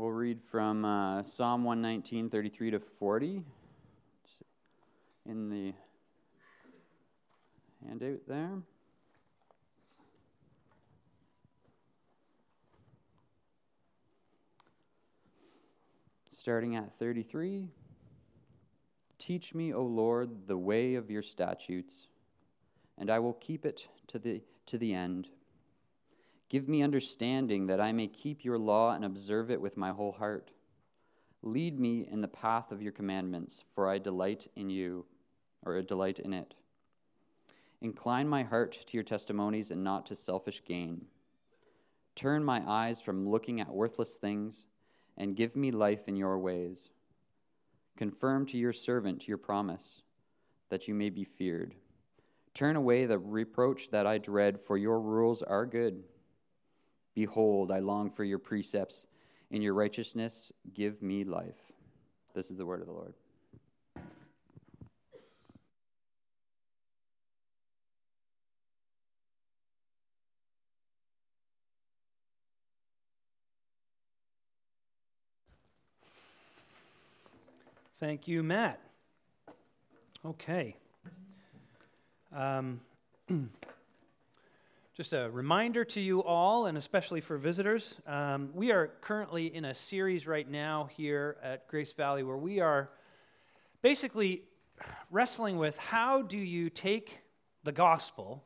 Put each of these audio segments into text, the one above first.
We'll read from uh, Psalm 119, 33 to 40. It's in the handout there. Starting at 33. Teach me, O Lord, the way of your statutes, and I will keep it to the, to the end. Give me understanding that I may keep your law and observe it with my whole heart. Lead me in the path of your commandments, for I delight in you, or I delight in it. Incline my heart to your testimonies and not to selfish gain. Turn my eyes from looking at worthless things, and give me life in your ways. Confirm to your servant your promise, that you may be feared. Turn away the reproach that I dread, for your rules are good. Behold, I long for your precepts. In your righteousness, give me life. This is the word of the Lord. Thank you, Matt. Okay. Um, Just a reminder to you all, and especially for visitors, um, we are currently in a series right now here at Grace Valley where we are basically wrestling with how do you take the gospel,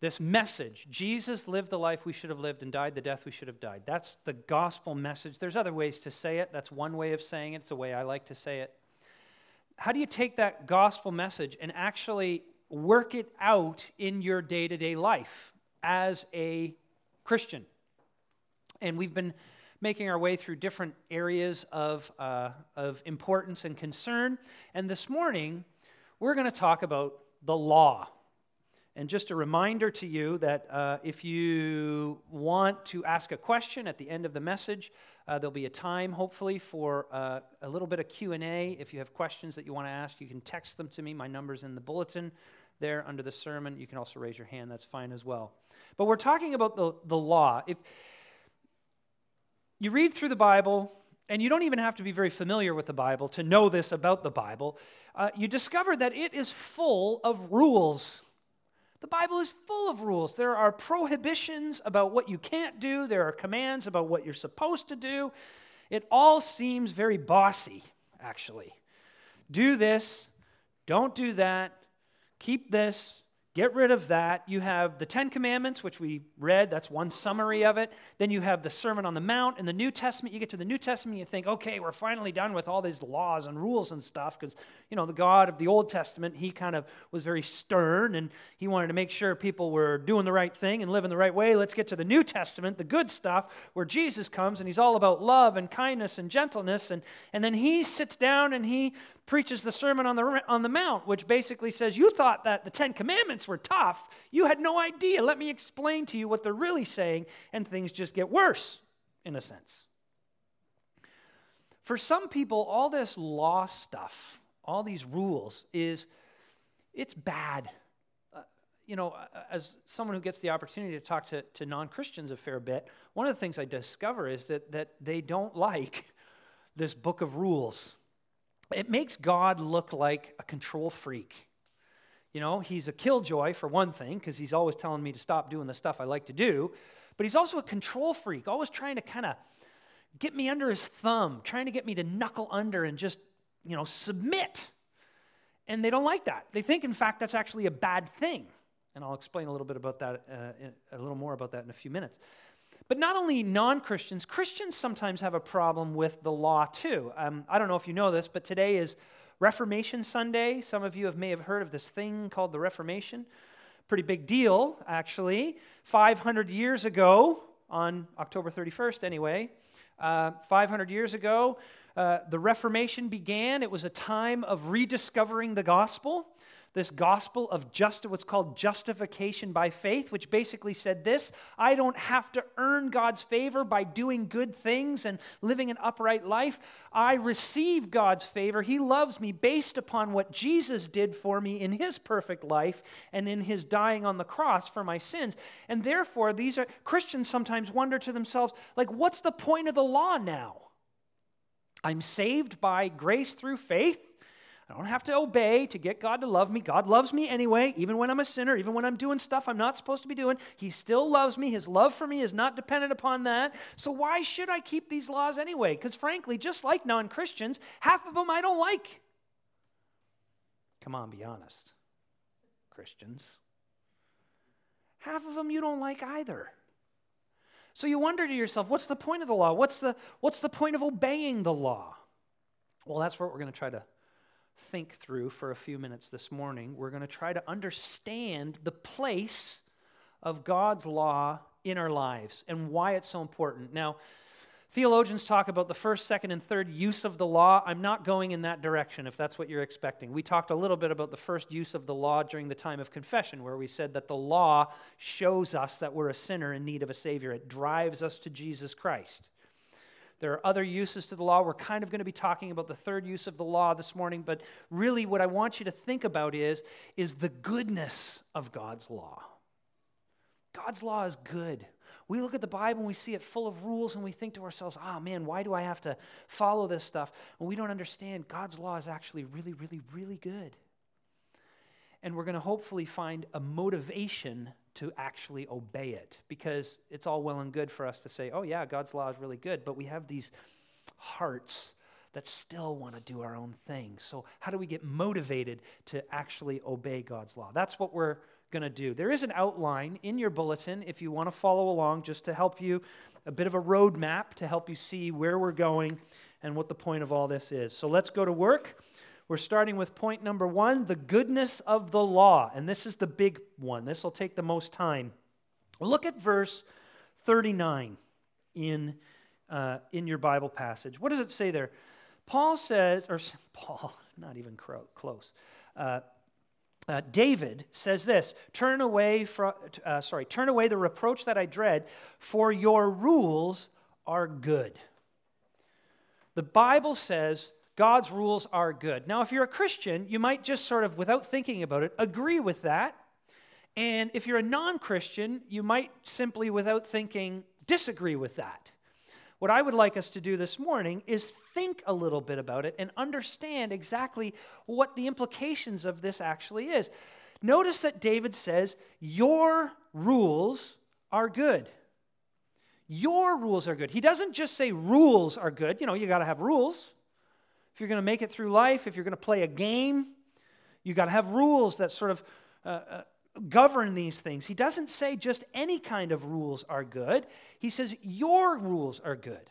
this message Jesus lived the life we should have lived and died the death we should have died. That's the gospel message. There's other ways to say it. That's one way of saying it. It's a way I like to say it. How do you take that gospel message and actually work it out in your day to day life as a Christian. And we've been making our way through different areas of, uh, of importance and concern. And this morning, we're going to talk about the law. And just a reminder to you that uh, if you want to ask a question at the end of the message, uh, there'll be a time, hopefully, for uh, a little bit of Q&A. If you have questions that you want to ask, you can text them to me. My number's in the bulletin there under the sermon. You can also raise your hand, that's fine as well. But we're talking about the, the law. If you read through the Bible, and you don't even have to be very familiar with the Bible to know this about the Bible, uh, you discover that it is full of rules. The Bible is full of rules. There are prohibitions about what you can't do, there are commands about what you're supposed to do. It all seems very bossy, actually. Do this, don't do that, keep this, get rid of that. You have the Ten Commandments, which we read, that's one summary of it. Then you have the Sermon on the Mount. In the New Testament, you get to the New Testament, you think, okay, we're finally done with all these laws and rules and stuff, because, you know, the God of the Old Testament, he kind of was very stern and he wanted to make sure people were doing the right thing and living the right way. Let's get to the New Testament, the good stuff, where Jesus comes and he's all about love and kindness and gentleness. And, and then he sits down and he preaches the Sermon on the, on the Mount, which basically says, You thought that the Ten Commandments were tough. You had no idea. Let me explain to you what they're really saying, and things just get worse, in a sense. For some people, all this law stuff, all these rules, is it's bad. Uh, you know, as someone who gets the opportunity to talk to, to non Christians a fair bit, one of the things I discover is that, that they don't like this book of rules it makes God look like a control freak. You know, he's a killjoy for one thing, because he's always telling me to stop doing the stuff I like to do, but he's also a control freak, always trying to kind of get me under his thumb, trying to get me to knuckle under and just, you know, submit. And they don't like that. They think, in fact, that's actually a bad thing. And I'll explain a little bit about that, uh, a little more about that in a few minutes. But not only non Christians, Christians sometimes have a problem with the law too. Um, I don't know if you know this, but today is Reformation Sunday. Some of you have, may have heard of this thing called the Reformation. Pretty big deal, actually. 500 years ago, on October 31st, anyway, uh, 500 years ago, uh, the Reformation began. It was a time of rediscovering the gospel. This gospel of just what's called justification by faith, which basically said this I don't have to earn God's favor by doing good things and living an upright life. I receive God's favor. He loves me based upon what Jesus did for me in his perfect life and in his dying on the cross for my sins. And therefore, these are Christians sometimes wonder to themselves, like, what's the point of the law now? I'm saved by grace through faith. I don't have to obey to get God to love me. God loves me anyway, even when I'm a sinner, even when I'm doing stuff I'm not supposed to be doing. He still loves me. His love for me is not dependent upon that. So why should I keep these laws anyway? Because frankly, just like non Christians, half of them I don't like. Come on, be honest, Christians. Half of them you don't like either. So you wonder to yourself, what's the point of the law? What's the, what's the point of obeying the law? Well, that's what we're going to try to think through for a few minutes this morning. We're going to try to understand the place of God's law in our lives and why it's so important. Now, theologians talk about the first, second, and third use of the law. I'm not going in that direction if that's what you're expecting. We talked a little bit about the first use of the law during the time of confession, where we said that the law shows us that we're a sinner in need of a Savior, it drives us to Jesus Christ. There are other uses to the law. We're kind of going to be talking about the third use of the law this morning, but really what I want you to think about is, is the goodness of God's law. God's law is good. We look at the Bible and we see it full of rules and we think to ourselves, oh man, why do I have to follow this stuff? And we don't understand God's law is actually really, really, really good. And we're going to hopefully find a motivation to actually obey it because it's all well and good for us to say, oh, yeah, God's law is really good, but we have these hearts that still want to do our own thing. So, how do we get motivated to actually obey God's law? That's what we're going to do. There is an outline in your bulletin if you want to follow along, just to help you, a bit of a roadmap to help you see where we're going and what the point of all this is. So, let's go to work. We're starting with point number one the goodness of the law. And this is the big one. This will take the most time. Look at verse 39 in, uh, in your Bible passage. What does it say there? Paul says, or Paul, not even close. Uh, uh, David says this: "Turn away from, uh, sorry, turn away the reproach that I dread, for your rules are good." The Bible says God's rules are good. Now, if you're a Christian, you might just sort of, without thinking about it, agree with that. And if you're a non Christian, you might simply, without thinking, disagree with that. What I would like us to do this morning is think a little bit about it and understand exactly what the implications of this actually is. Notice that David says, Your rules are good. Your rules are good. He doesn't just say rules are good. You know, you got to have rules. If you're going to make it through life, if you're going to play a game, you got to have rules that sort of uh, uh, govern these things. He doesn't say just any kind of rules are good, he says your rules are good.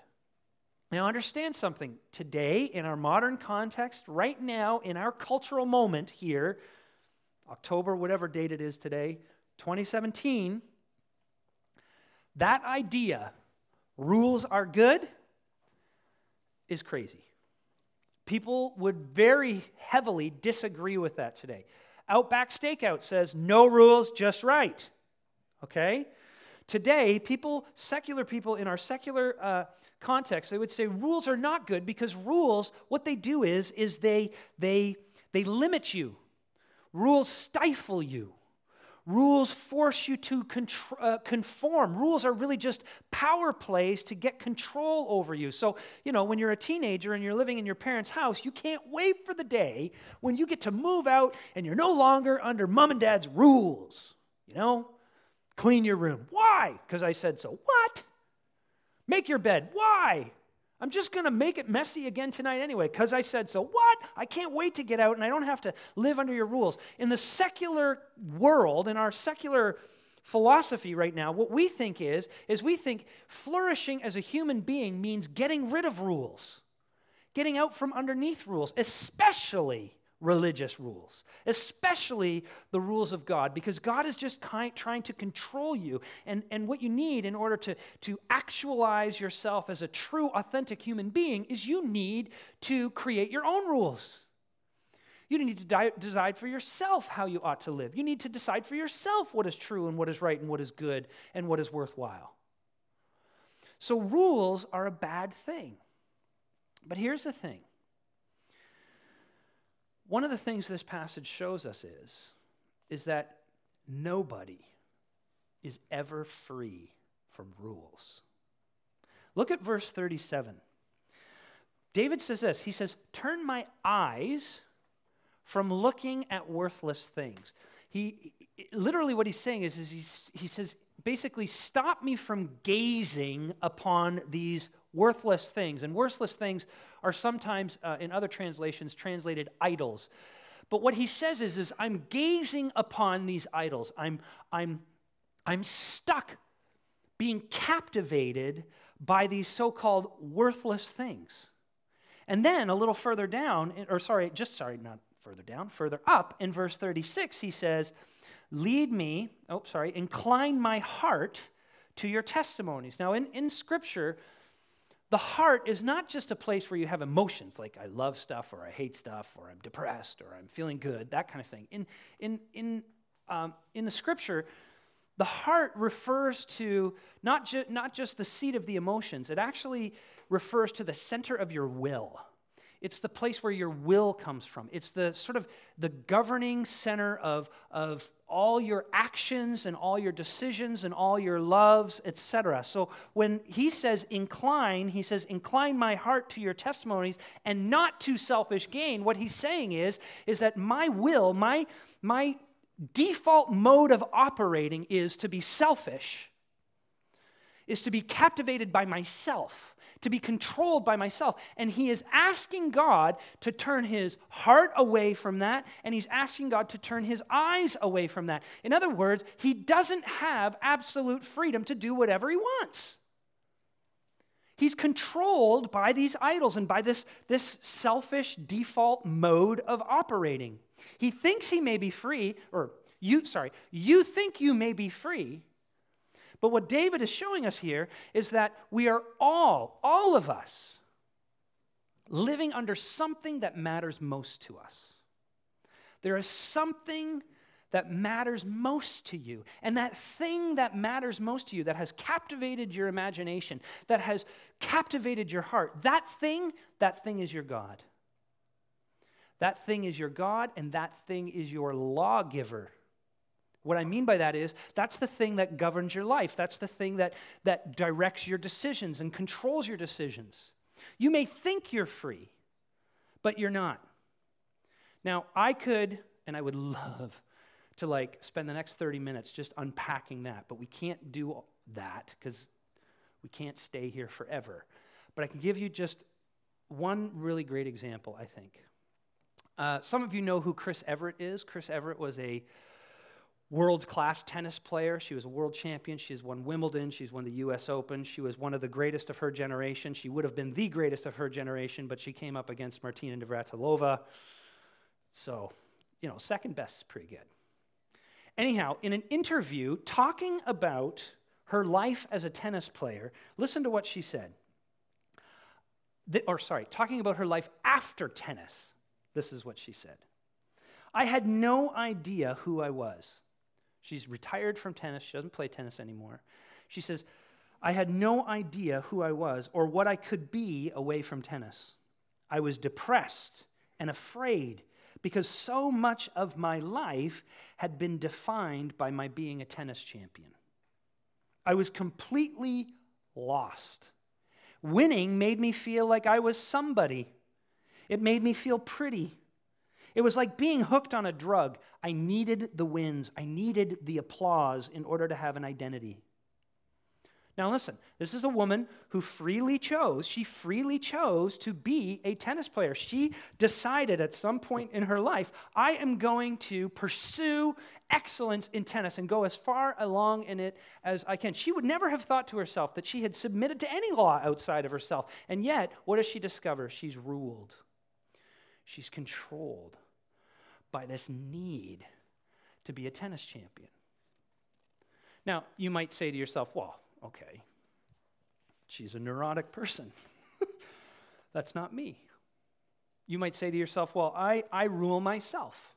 Now, understand something. Today, in our modern context, right now, in our cultural moment here, October, whatever date it is today, 2017, that idea, rules are good, is crazy. People would very heavily disagree with that today. Outback Steakhouse says no rules, just right. Okay? Today, people, secular people in our secular uh, context, they would say rules are not good because rules, what they do is, is they, they, they limit you. Rules stifle you. Rules force you to uh, conform. Rules are really just power plays to get control over you. So, you know, when you're a teenager and you're living in your parents' house, you can't wait for the day when you get to move out and you're no longer under mom and dad's rules. You know, clean your room. Why? Because I said so. What? Make your bed. Why? I'm just going to make it messy again tonight anyway because I said so. What? I can't wait to get out and I don't have to live under your rules. In the secular world, in our secular philosophy right now, what we think is is we think flourishing as a human being means getting rid of rules. Getting out from underneath rules, especially religious rules, especially the rules of God, because God is just kind, trying to control you. And, and what you need in order to, to actualize yourself as a true, authentic human being is you need to create your own rules. You need to decide for yourself how you ought to live. You need to decide for yourself what is true and what is right and what is good and what is worthwhile. So, rules are a bad thing. But here's the thing one of the things this passage shows us is, is that nobody is ever free from rules. Look at verse 37. David says this He says, Turn my eyes from looking at worthless things. He literally what he's saying is, is he, he says, basically, stop me from gazing upon these worthless things. And worthless things are sometimes, uh, in other translations, translated idols. But what he says is, is I'm gazing upon these idols. I'm, I'm, I'm stuck being captivated by these so called worthless things. And then a little further down, or sorry, just sorry, not further down, further up in verse 36, he says, Lead me, oh, sorry, incline my heart to your testimonies. Now, in, in Scripture, the heart is not just a place where you have emotions like I love stuff or I hate stuff or I'm depressed or I'm feeling good, that kind of thing. In, in, in, um, in the scripture, the heart refers to not, ju- not just the seat of the emotions, it actually refers to the center of your will. It's the place where your will comes from. It's the sort of the governing center of, of all your actions and all your decisions and all your loves, etc. So when he says incline, he says, incline my heart to your testimonies and not to selfish gain. What he's saying is, is that my will, my, my default mode of operating is to be selfish, is to be captivated by myself to be controlled by myself. And he is asking God to turn his heart away from that, and he's asking God to turn his eyes away from that. In other words, he doesn't have absolute freedom to do whatever he wants. He's controlled by these idols and by this, this selfish default mode of operating. He thinks he may be free, or you, sorry, you think you may be free, but what David is showing us here is that we are all, all of us, living under something that matters most to us. There is something that matters most to you. And that thing that matters most to you, that has captivated your imagination, that has captivated your heart, that thing, that thing is your God. That thing is your God, and that thing is your lawgiver. What I mean by that is that's the thing that governs your life. That's the thing that, that directs your decisions and controls your decisions. You may think you're free, but you're not. Now, I could, and I would love to like spend the next 30 minutes just unpacking that, but we can't do that because we can't stay here forever. But I can give you just one really great example, I think. Uh, some of you know who Chris Evert is. Chris Evert was a world class tennis player. She was a world champion. She's won Wimbledon. She's won the US Open. She was one of the greatest of her generation. She would have been the greatest of her generation, but she came up against Martina Navratilova. So, you know, second best is pretty good. Anyhow, in an interview talking about her life as a tennis player, listen to what she said. The, or, sorry, talking about her life after tennis, this is what she said. I had no idea who I was. She's retired from tennis. She doesn't play tennis anymore. She says, I had no idea who I was or what I could be away from tennis. I was depressed and afraid because so much of my life had been defined by my being a tennis champion. I was completely lost. Winning made me feel like I was somebody. It made me feel pretty. It was like being hooked on a drug. I needed the wins, I needed the applause in order to have an identity. Now, listen, this is a woman who freely chose, she freely chose to be a tennis player. She decided at some point in her life, I am going to pursue excellence in tennis and go as far along in it as I can. She would never have thought to herself that she had submitted to any law outside of herself. And yet, what does she discover? She's ruled, she's controlled by this need to be a tennis champion. Now, you might say to yourself, well, okay, she's a neurotic person. That's not me. You might say to yourself, Well, I, I rule myself.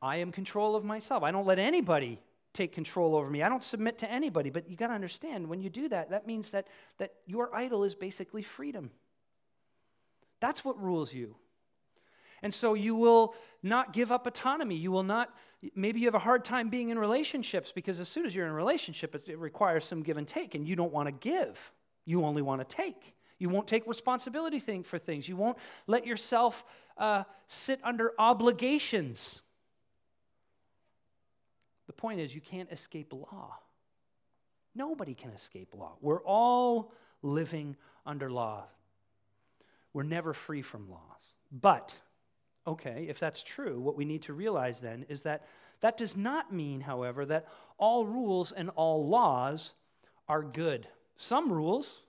I am control of myself. I don't let anybody take control over me. I don't submit to anybody. But you got to understand, when you do that, that means that, that your idol is basically freedom. That's what rules you. And so you will not give up autonomy. You will not, maybe you have a hard time being in relationships because as soon as you're in a relationship, it, requires some give and take, and you don't want to give. You only want to take. You won't take responsibility thing for things. You won't let yourself uh, sit under obligations. The point is, you can't escape law. Nobody can escape law. We're all living under law. We're never free from laws. But, okay, if that's true, what we need to realize then is that that does not mean, however, that all rules and all laws are good. Some rules,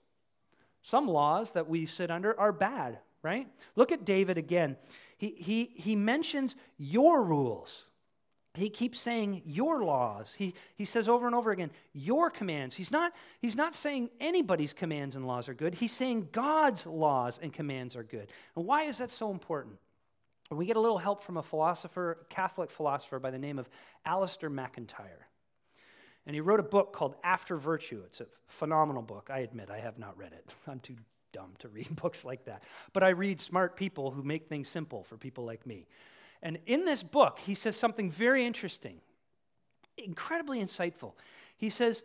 some laws that we sit under are bad, right? Look at David again. He, he, he mentions your rules he keeps saying your laws he, he says over and over again your commands he's not he's not saying anybody's commands and laws are good he's saying god's laws and commands are good and why is that so important and we get a little help from a philosopher catholic philosopher by the name of Alasdair MacIntyre. and he wrote a book called after virtue it's a phenomenal book i admit i have not read it i'm too dumb to read books like that but i read smart people who make things simple for people like me and in this book, he says something very interesting, incredibly insightful. He says,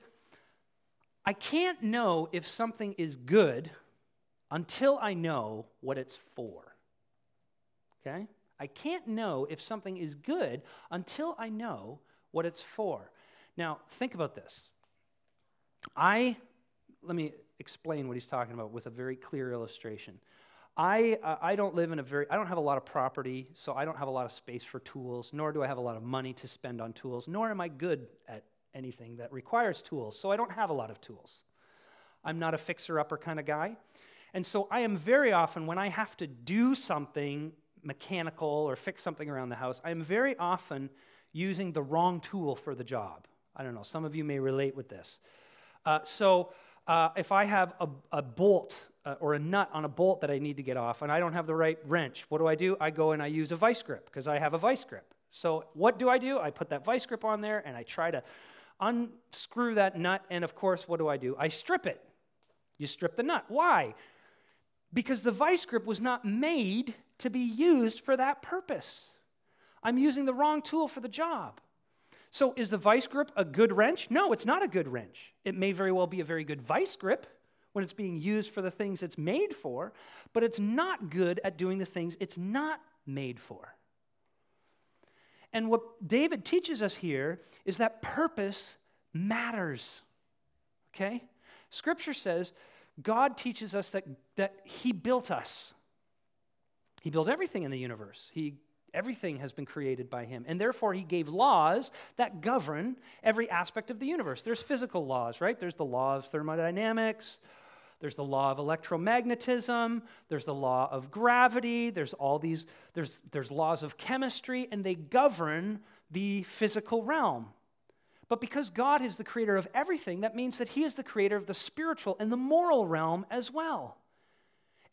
I can't know if something is good until I know what it's for. Okay? I can't know if something is good until I know what it's for. Now, think about this. I, let me explain what he's talking about with a very clear illustration. I, uh, I don't live in a very, I don't have a lot of property, so I don't have a lot of space for tools, nor do I have a lot of money to spend on tools, nor am I good at anything that requires tools, so I don't have a lot of tools. I'm not a fixer upper kind of guy. And so I am very often, when I have to do something mechanical or fix something around the house, I am very often using the wrong tool for the job. I don't know, some of you may relate with this. Uh, so uh, if I have a, a bolt uh, or a nut on a bolt that I need to get off and I don't have the right wrench, what do I do? I go and I use a vice grip because I have a vice grip. So what do I do? I put that vice grip on there and I try to unscrew that nut. And of course, what do I do? I strip it. You strip the nut. Why? Because the vice grip was not made to be used for that purpose. I'm using the wrong tool for the job. So, is the vice grip a good wrench? No, it's not a good wrench. It may very well be a very good vice grip when it's being used for the things it's made for, but it's not good at doing the things it's not made for. And what David teaches us here is that purpose matters. Okay? Scripture says God teaches us that, that He built us. He built everything in the universe. He Everything has been created by him. And therefore, he gave laws that govern every aspect of the universe. There's physical laws, right? There's the law of thermodynamics, there's the law of electromagnetism, there's the law of gravity, there's all these, there's, there's laws of chemistry, and they govern the physical realm. But because God is the creator of everything, that means that he is the creator of the spiritual and the moral realm as well.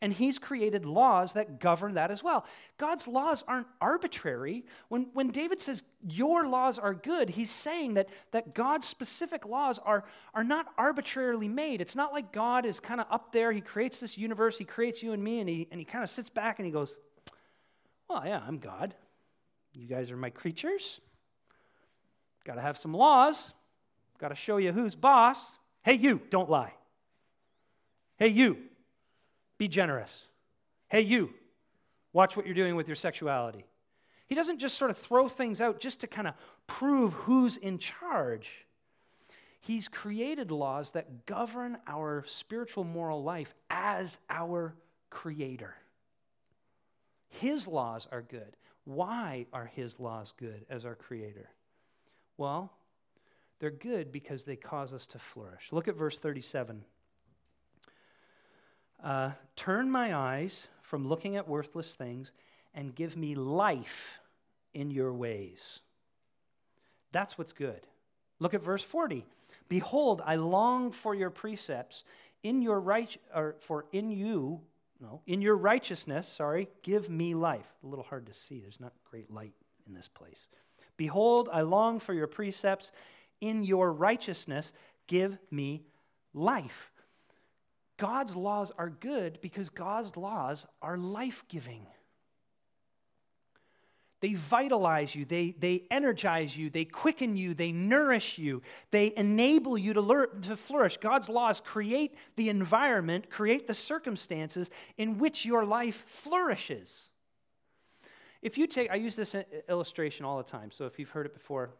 And he's created laws that govern that as well. God's laws aren't arbitrary. When, when David says your laws are good, he's saying that, that God's specific laws are, are not arbitrarily made. It's not like God is kind of up there, he creates this universe, he creates you and me, and he, and he kind of sits back and he goes, Well, yeah, I'm God. You guys are my creatures. Got to have some laws. Got to show you who's boss. Hey, you, don't lie. Hey, you, be generous. Hey, you, watch what you're doing with your sexuality. He doesn't just sort of throw things out just to kind of prove who's in charge. He's created laws that govern our spiritual moral life as our creator. His laws are good. Why are his laws good as our creator? Well, they're good because they cause us to flourish. Look at verse 37. Uh, turn my eyes from looking at worthless things and give me life in your ways. That's what's good. Look at verse 40. Behold, I long for your precepts. In your right, or for in you no, in your righteousness, sorry, give me life. A little hard to see. There's not great light in this place. Behold, I long for your precepts. In your righteousness, give me life. God's laws are good because God's laws are life giving. They vitalize you, they, they energize you, they quicken you, they nourish you, they enable you to, learn, to flourish. God's laws create the environment, create the circumstances in which your life flourishes. If you take, I use this illustration all the time, so if you've heard it before,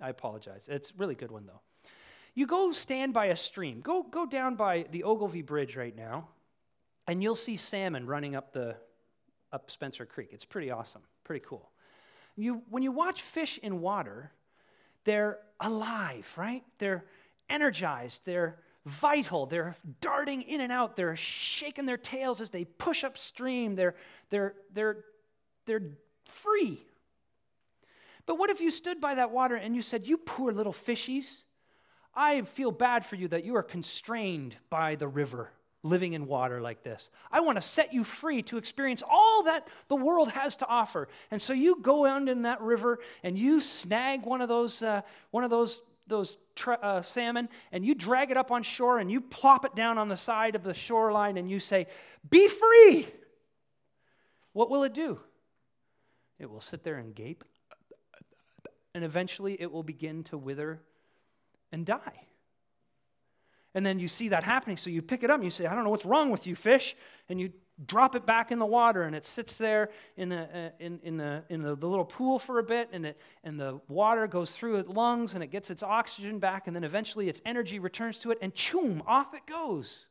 I apologize. It's a really good one, though. You go stand by a stream, go, go down by the Ogilvie Bridge right now, and you'll see salmon running up, the, up Spencer Creek. It's pretty awesome, pretty cool. You, when you watch fish in water, they're alive, right? They're energized, they're vital, they're darting in and out, they're shaking their tails as they push upstream, they're, they're, they're, they're free. But what if you stood by that water and you said, You poor little fishies, I feel bad for you that you are constrained by the river living in water like this. I want to set you free to experience all that the world has to offer. And so you go out in that river and you snag one of those, uh, one of those, those tra- uh, salmon and you drag it up on shore and you plop it down on the side of the shoreline and you say, Be free. What will it do? It will sit there and gape. And eventually it will begin to wither and die. And then you see that happening, so you pick it up and you say, I don't know what's wrong with you, fish. And you drop it back in the water, and it sits there in, the, uh, in, in, the, in the, the, little pool for a bit, and, it, and the water goes through its lungs, and it gets its oxygen back, and then eventually its energy returns to it, and choom, off it goes.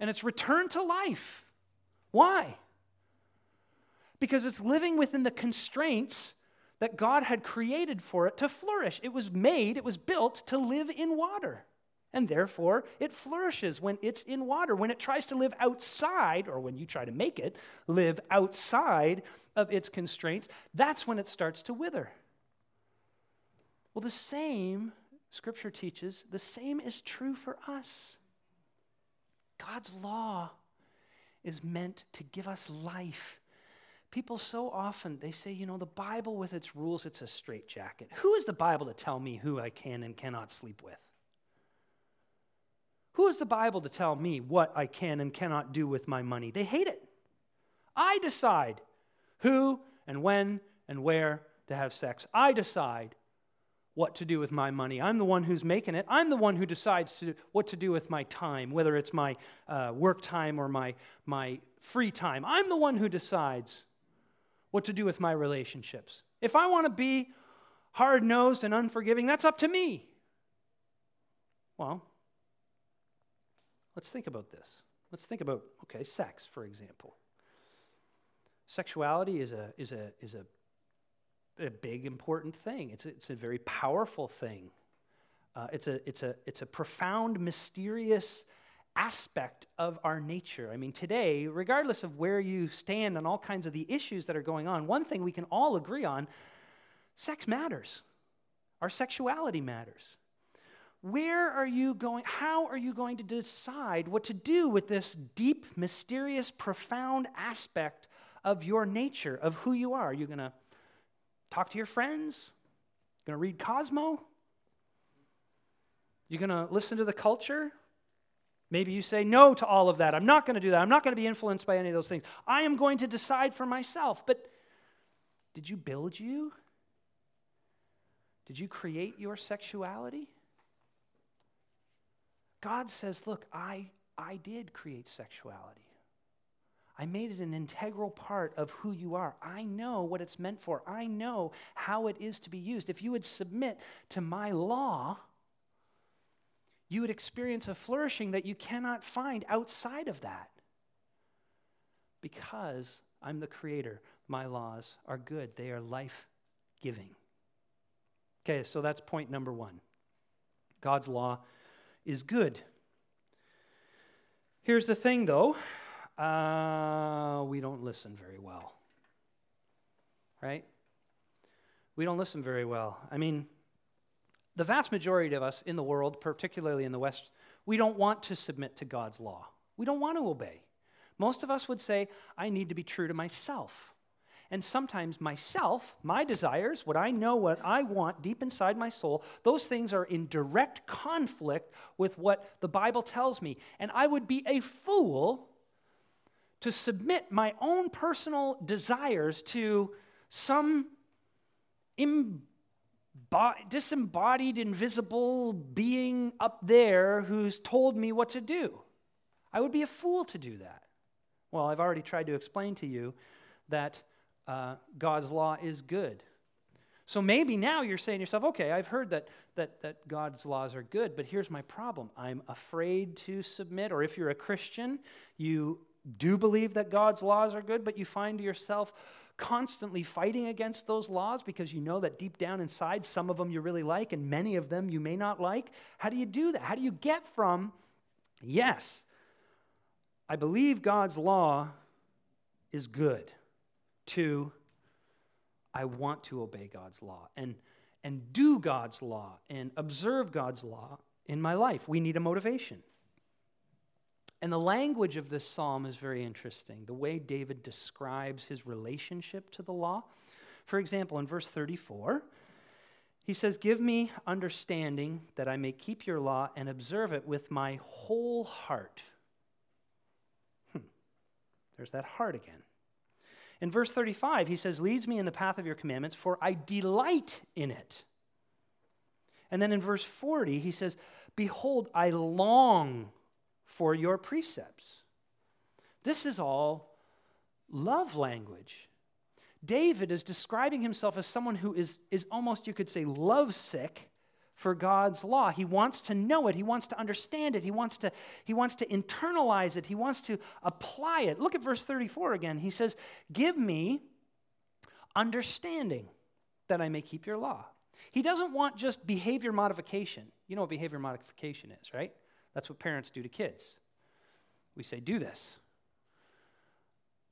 And it's returned to life. Why? Because it's living within the constraints that God had created for it to flourish. It was made, it was built to live in water and therefore it flourishes when it's in water. When it tries to live outside, or when you try to make it live outside of its constraints, that's when it starts to wither. Well, the same, Scripture teaches, the same is true for us. God's law is meant to give us life. People so often they say, you know, the Bible with its rules, it's a straitjacket. Who is the Bible to tell me who I can and cannot sleep with? Who is the Bible to tell me what I can and cannot do with my money? They hate it. I decide who and when and where to have sex. I decide what to do with my money. I'm the one who's making it. I'm the one who decides to, what to do with my time, whether it's my uh, work time or my, my free time. I'm the one who decides what to do with my relationships. If I want to be hard nosed and unforgiving, that's up to me. Well, Let's think about this. Let's think about, okay, sex, for example. Sexuality is a, is a, is a, a big, important thing. It's a, it's a very powerful thing. Uh, it's, a, it's, a, it's a profound, mysterious aspect of our nature. I mean, today, regardless of where you stand on all kinds of the issues that are going on, one thing we can all agree on sex matters. Our sexuality matters. Where are you going? How are you going to decide what to do with this deep, mysterious, profound aspect of your nature, of who you are? Are you going to talk to your friends? Going to read Cosmo? You're going to listen to the culture? Maybe you say no to all of that. I'm not going to do that. I'm not going to be influenced by any of those things. I am going to decide for myself. But did you build you? Did you create your sexuality? God says, Look, I, I did create sexuality. I made it an integral part of who you are. I know what it's meant for. I know how it is to be used. If you would submit to my law, you would experience a flourishing that you cannot find outside of that. Because I'm the creator, my laws are good, they are life giving. Okay, so that's point number one. God's law is good. Here's the thing, though uh, we don't listen very well. Right? We don't listen very well. I mean, the vast majority of us in the world, particularly in the West, we don't want to submit to God's law. We don't want to obey. Most of us would say, I need to be true to myself. And sometimes myself, my desires, what I know, what I want deep inside my soul, those things are in direct conflict with what the Bible tells me. And I would be a fool to submit my own personal desires to some Im- disembodied, invisible being up there who's told me what to do. I would be a fool to do that. Well, I've already tried to explain to you that uh, God's law is good. So maybe now you're saying to yourself, okay, I've heard that, that, that God's laws are good, but here's my problem. I'm afraid to submit, or if you're a Christian, you do believe that God's laws are good, but you find yourself constantly fighting against those laws because you know that deep down inside, some of them you really like and many of them you may not like. How do you do that? How do you get from, yes, I believe God's law is good, to, I want to obey God's law and, and do God's law and observe God's law in my life? We need a motivation. And the language of this psalm is very interesting. The way David describes his relationship to the law. For example, in verse 34, he says, Give me understanding that I may keep your law and observe it with my whole heart. Hmm. There's that heart again. In verse 35, he says, Leads me in the path of your commandments, for I delight in it. And then in verse 40, he says, Behold, I long for your precepts. This is all love language. David is describing himself as someone who is, is almost, you could say, lovesick for God's law. He wants to know it. He wants to understand it. He wants to, he wants to internalize it. He wants to apply it. Look at verse 34 again. He says, Give me understanding that I may keep your law. He doesn't want just behavior modification. You know what behavior modification is, right? That's what parents do to kids. We say, do this.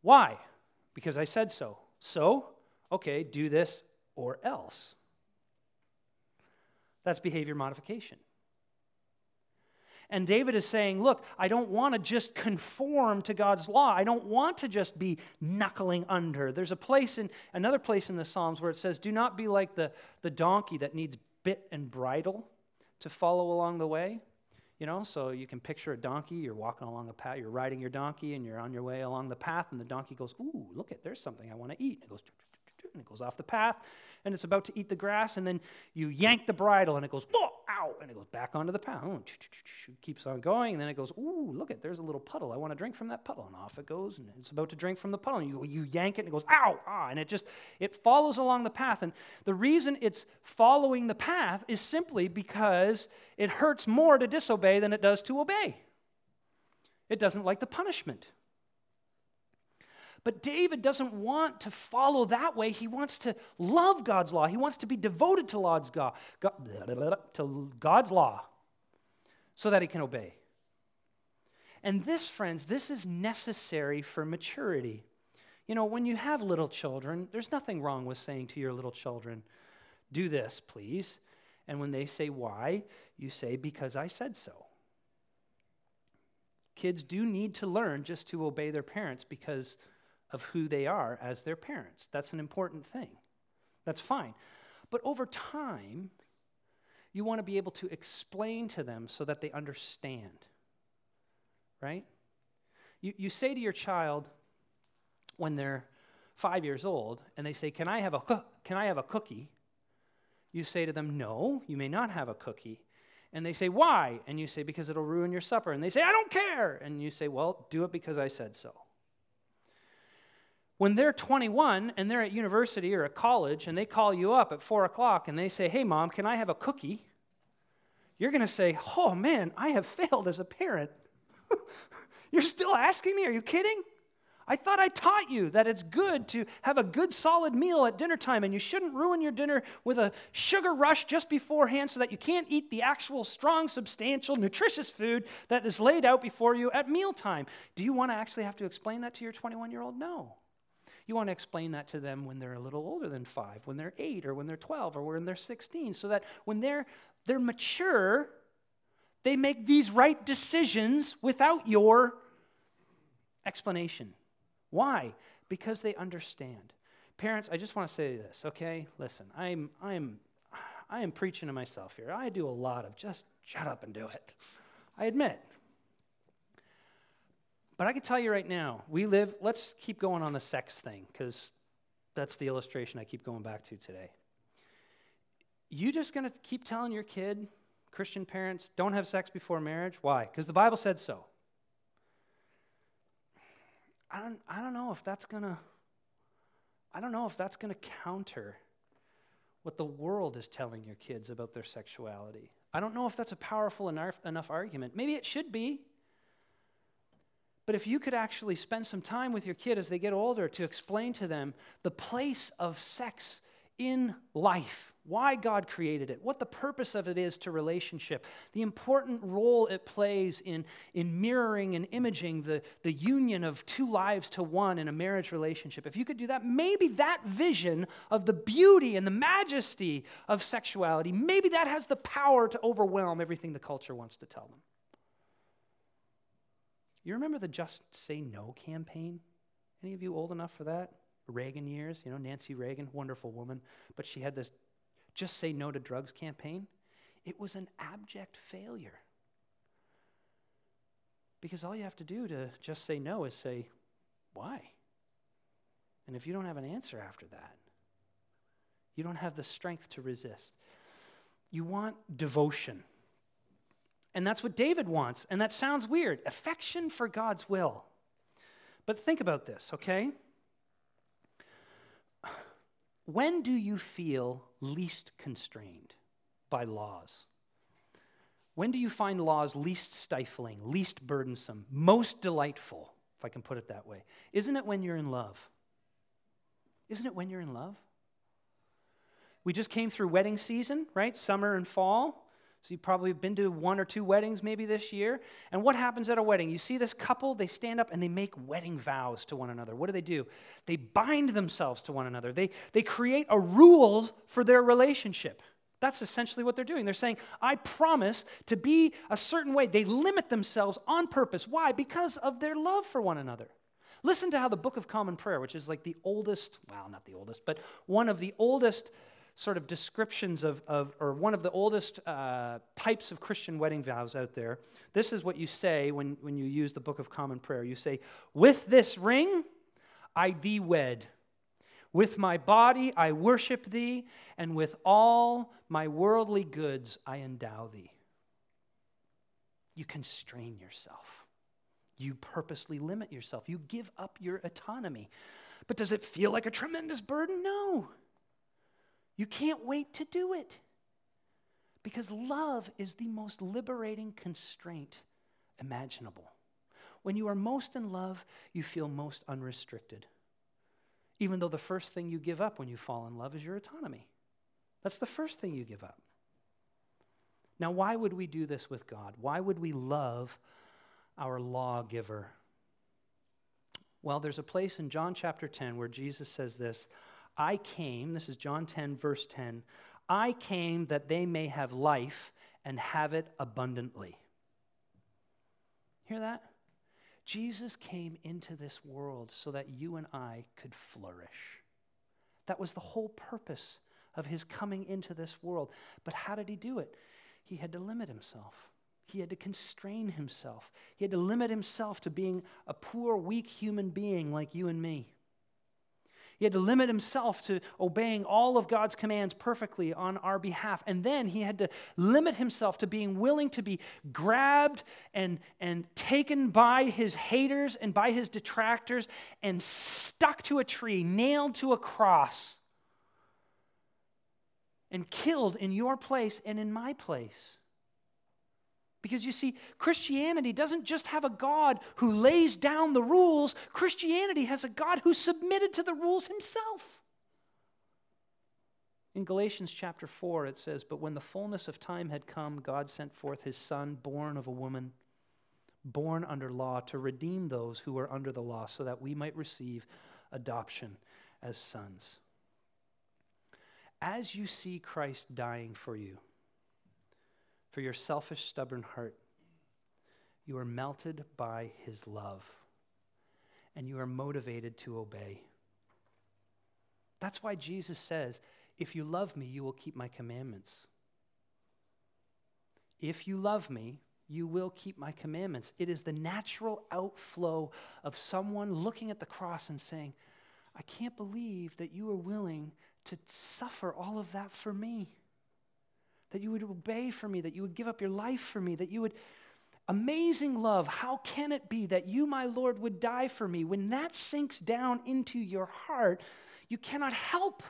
Why? Because I said so. So, okay, do this or else. That's behavior modification. And David is saying, Look, I don't want to just conform to God's law. I don't want to just be knuckling under. There's a place in another place in the Psalms where it says, Do not be like the, the donkey that needs bit and bridle to follow along the way. You know, so you can picture a donkey, you're walking along a path, you're riding your donkey, and you're on your way along the path, and the donkey goes, Ooh, look at, there's something I want to eat. And it goes, and it goes off the path, and it's about to eat the grass, and then you yank the bridle, and it goes, oh, and it goes back onto the path. Oh, keeps on going, and then it goes, ooh, look at, there's a little puddle. I want to drink from that puddle, and off it goes, and it's about to drink from the puddle, and you, you yank it, and it goes, ow, ah, and it just, it follows along the path, and the reason it's following the path is simply because it hurts more to disobey than it does to obey. It doesn't like the punishment. But David doesn't want to follow that way. He wants to love God's law. He wants to be devoted to God's, God, to God's law so that he can obey. And this, friends, this is necessary for maturity. You know, when you have little children, there's nothing wrong with saying to your little children, Do this, please. And when they say why, you say, Because I said so. Kids do need to learn just to obey their parents because of who they are as their parents. That's an important thing. That's fine. But over time, you want to be able to explain to them so that they understand. Right? You, you say to your child when they're five years old and they say, Can I have a, can I have a cookie? You say to them, No, you may not have a cookie. And they say, Why? And you say, Because it'll ruin your supper. And they say, I don't care. And you say, Well, do it because I said so. When they're 21 and they're at university or at college and they call you up at 4 o'clock and they say, Hey, mom, can I have a cookie? You're going to say, Oh, man, I have failed as a parent. You're still asking me? Are you kidding? I thought I taught you that it's good to have a good solid meal at dinner time and you shouldn't ruin your dinner with a sugar rush just beforehand so that you can't eat the actual strong, substantial, nutritious food that is laid out before you at mealtime. Do you want to actually have to explain that to your 21 year old? No. You want to explain that to them when they're a little older than five, when they're eight, or when they're 12, or when they're 16, so that when they're, they're mature, they make these right decisions without your explanation. Why? Because they understand. Parents, I just want to say this, okay? Listen, I'm, I'm, I am preaching to myself here. I do a lot of just shut up and do it. I admit. But I can tell you right now, we live, let's keep going on the sex thing, because that's the illustration I keep going back to today. You just going to keep telling your kid, Christian parents, don't have sex before marriage? Why? Because the Bible said so. I don't, I don't know if that's going to I don't know if that's going to counter what the world is telling your kids about their sexuality. I don't know if that's a powerful enough, enough argument. Maybe it should be. But if you could actually spend some time with your kid as they get older to explain to them the place of sex in life, why God created it, what the purpose of it is to relationship, the important role it plays in, in mirroring and imaging the, the union of two lives to one in a marriage relationship. If you could do that, maybe that vision of the beauty and the majesty of sexuality, maybe that has the power to overwhelm everything the culture wants to tell them. You remember the Just Say No campaign? Any of you old enough for that? Reagan years, you know, Nancy Reagan, wonderful woman, but she had this just say no to drugs campaign. It was an abject failure. Because all you have to do to just say no is say, why? And if you don't have an answer after that, you don't have the strength to resist. You want devotion. And that's what David wants. And that sounds weird affection for God's will. But think about this, okay? When do you feel least constrained by laws? When do you find laws least stifling, least burdensome, most delightful, if I can put it that way? Isn't it when you're in love? Isn't it when you're in love? We just came through wedding season, right? Summer and fall. So you've probably been to one or two weddings maybe this year. And what happens at a wedding? You see this couple, they stand up and they make wedding vows to one another. What do they do? They bind themselves to one another. They, they create a rule for their relationship. That's essentially what they're doing. They're saying, I promise to be a certain way. They limit themselves on purpose. Why? Because of their love for one another. Listen to how the Book of Common Prayer, which is like the oldest, well, not the oldest, but one of the oldest sort of descriptions of, of or one of the oldest uh, types of Christian wedding vows out there. This is what you say when, when you use the Book of Common Prayer. You say, With this ring I thee wed. With my body I worship thee, and with all my worldly goods I endow thee. You constrain yourself. You purposely limit yourself. You give up your autonomy. But does it feel like a tremendous burden? No. You can't wait to do it. Because love is the most liberating constraint imaginable. When you are most in love, you feel most unrestricted. Even though the first thing you give up when you fall in love is your autonomy. That's the first thing you give up. Now, why would we do this with God? Why would we love our lawgiver? Well, there's a place in John chapter 10 where Jesus says this I came, this is John 10, verse 10, I came that they may have life and have it abundantly. Hear that? Jesus came into this world so that you and I could flourish. That was the whole purpose of his coming into this world. But how did he do it? He had to limit himself. He had to constrain himself. He had to limit himself to being a poor, weak human being like you and me. He had to limit himself to obeying all of God's commands perfectly on our behalf. And then he had to limit himself to being willing to be grabbed and, and taken by his haters and by his detractors and stuck to a tree, nailed to a cross, and killed in your place and in my place. Because you see, Christianity doesn't just have a God who lays down the rules, Christianity has a God who submitted to the rules himself. In Galatians chapter 4, it says, But when the fullness of time had come, God sent forth his Son, born of a woman, born under law, to redeem those who were under the law, so that we might receive adoption as sons. As you see Christ dying for you, for your selfish, stubborn heart. You are melted by his love. and you are motivated to obey. That's why Jesus says, If you love me, you will keep my commandments. If you love me, you will keep my commandments. It is the natural outflow of someone looking at the cross and saying, I can't believe that you are willing to suffer all of that for me. That you would obey for me, that you would give up your life for me, that you would. Amazing love. How can it be that you, my Lord, would die for me? When that sinks down into your heart, you cannot help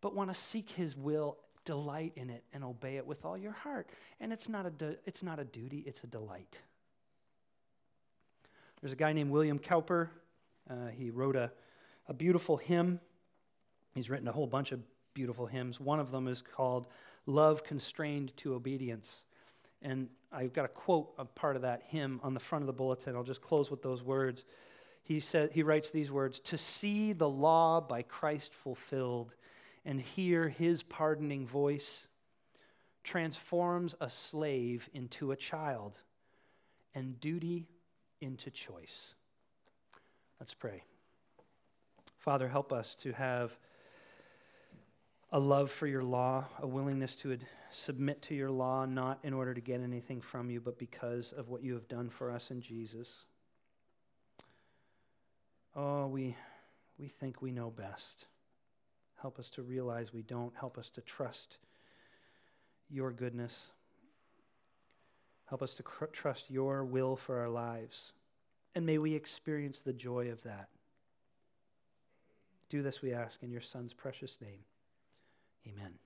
but want to seek his will delight in it and obey it with all your heart. And it's not a, du- it's not a duty, it's a delight. There's a guy named William Cowper. Uh, he wrote a, a beautiful hymn. He's written a whole bunch of beautiful hymns. One of them is called Love Constrained to Obedience. And I've got a quote of part of that hymn on the front of the bulletin. I'll just close with those words. He, said, he writes these words To see the law by Christ fulfilled and hear his pardoning voice transforms a slave into a child and duty into choice. Let's pray. Father, help us to have a love for your law, a willingness to ad- submit to your law, not in order to get anything from you, but because of what you have done for us in Jesus. Oh, we, we think we know best. Help us to realize we don't. Help us to trust your goodness. Help us to cr- trust your will for our lives. And may we experience the joy of that. Do this, we ask, in your Son's precious name. Amen.